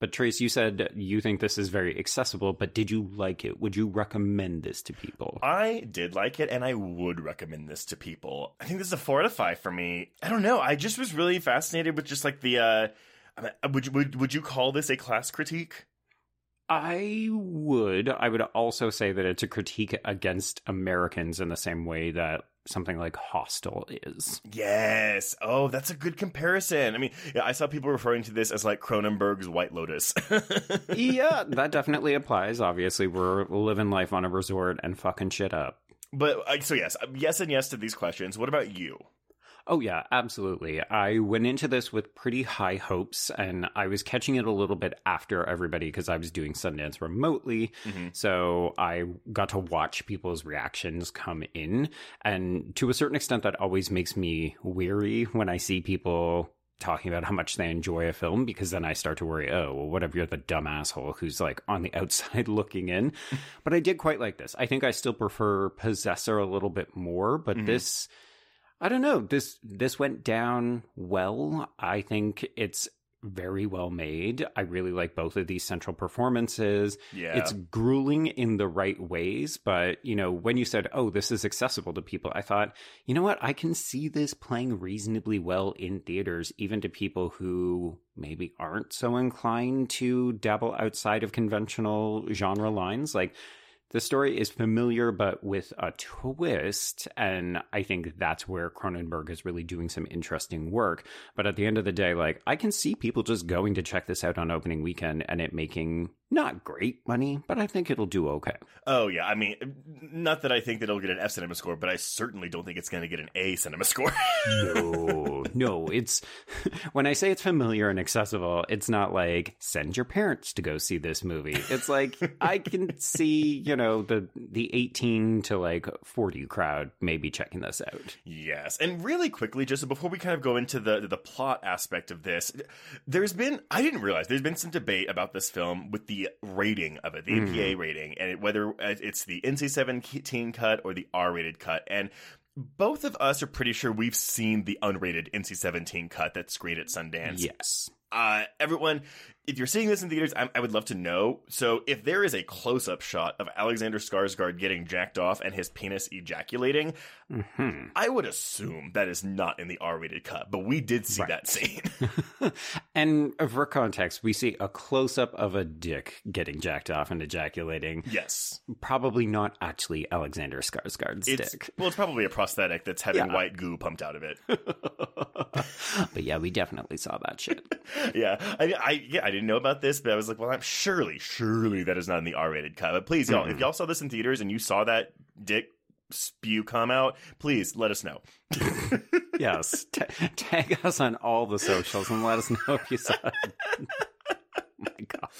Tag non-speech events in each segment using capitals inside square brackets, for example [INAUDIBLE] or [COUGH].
But Trace, you said you think this is very accessible, but did you like it? Would you recommend this to people? I did like it, and I would recommend this to people. I think this is a four out of five for me. I don't know. I just was really fascinated with just like the. uh Would you would would you call this a class critique? I would. I would also say that it's a critique against Americans in the same way that something like Hostel is. Yes. Oh, that's a good comparison. I mean, yeah, I saw people referring to this as like Cronenberg's White Lotus. [LAUGHS] yeah, that definitely applies. Obviously, we're living life on a resort and fucking shit up. But uh, so yes, uh, yes and yes to these questions. What about you? Oh, yeah, absolutely. I went into this with pretty high hopes, and I was catching it a little bit after everybody because I was doing Sundance remotely. Mm-hmm. So I got to watch people's reactions come in. And to a certain extent, that always makes me weary when I see people talking about how much they enjoy a film because then I start to worry, oh, well, what if you're the dumb asshole who's like on the [LAUGHS] outside looking in? [LAUGHS] but I did quite like this. I think I still prefer Possessor a little bit more, but mm-hmm. this I don't know. This this went down well. I think it's very well made. I really like both of these central performances. Yeah. It's grueling in the right ways, but you know, when you said, "Oh, this is accessible to people," I thought, "You know what? I can see this playing reasonably well in theaters even to people who maybe aren't so inclined to dabble outside of conventional genre lines." Like the story is familiar, but with a twist. And I think that's where Cronenberg is really doing some interesting work. But at the end of the day, like, I can see people just going to check this out on opening weekend and it making not great money, but I think it'll do okay. Oh yeah, I mean, not that I think that it'll get an F cinema score, but I certainly don't think it's going to get an A cinema score. no, [LAUGHS] no, it's [LAUGHS] when I say it's familiar and accessible, it's not like send your parents to go see this movie. It's like I can see, you know, the the 18 to like 40 crowd maybe checking this out. Yes. And really quickly just before we kind of go into the the plot aspect of this, there's been I didn't realize there's been some debate about this film with the the rating of it, the mm. APA rating, and whether uh, it's the NC-17 cut or the R-rated cut. And both of us are pretty sure we've seen the unrated NC-17 cut that screened at Sundance. Yes. Uh, everyone, if you're seeing this in theaters, I, I, would love to know. So, if there is a close up shot of Alexander Skarsgård getting jacked off and his penis ejaculating, mm-hmm. I would assume that is not in the R rated cut, but we did see right. that scene. [LAUGHS] and for context, we see a close up of a dick getting jacked off and ejaculating. Yes. Probably not actually Alexander Skarsgård's it's, dick. Well, it's probably a prosthetic that's having yeah. white goo pumped out of it. [LAUGHS] but yeah, we definitely saw that shit. [LAUGHS] yeah, I, I, yeah, I didn't know about this, but I was like, well, I'm surely, surely that is not in the R-rated cut. But please, y'all, mm-hmm. if y'all saw this in theaters and you saw that dick spew come out, please let us know. [LAUGHS] yes, T- tag us on all the socials and let us know if you saw it. [LAUGHS] my god.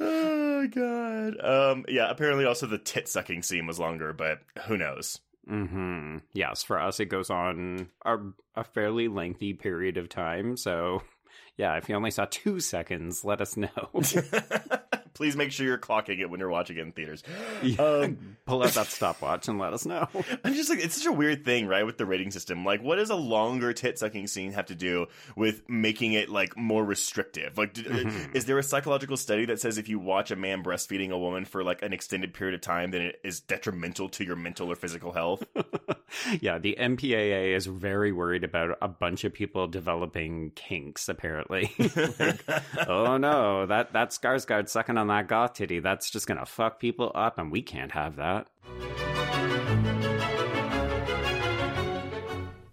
Oh god. Um yeah, apparently also the tit sucking scene was longer, but who knows. Mm-hmm. Yes, for us it goes on a, a fairly lengthy period of time, so yeah, if you only saw two seconds, let us know. [LAUGHS] [LAUGHS] Please make sure you're clocking it when you're watching it in theaters. Yeah, um, pull out that stopwatch and let us know. [LAUGHS] I'm just like, it's such a weird thing, right, with the rating system. Like, what does a longer tit sucking scene have to do with making it like more restrictive? Like, mm-hmm. is there a psychological study that says if you watch a man breastfeeding a woman for like an extended period of time, then it is detrimental to your mental or physical health? [LAUGHS] yeah, the MPAA is very worried about a bunch of people developing kinks. Apparently, [LAUGHS] like, oh no, that that Skarsgård sucking on that goth titty, that's just gonna fuck people up, and we can't have that.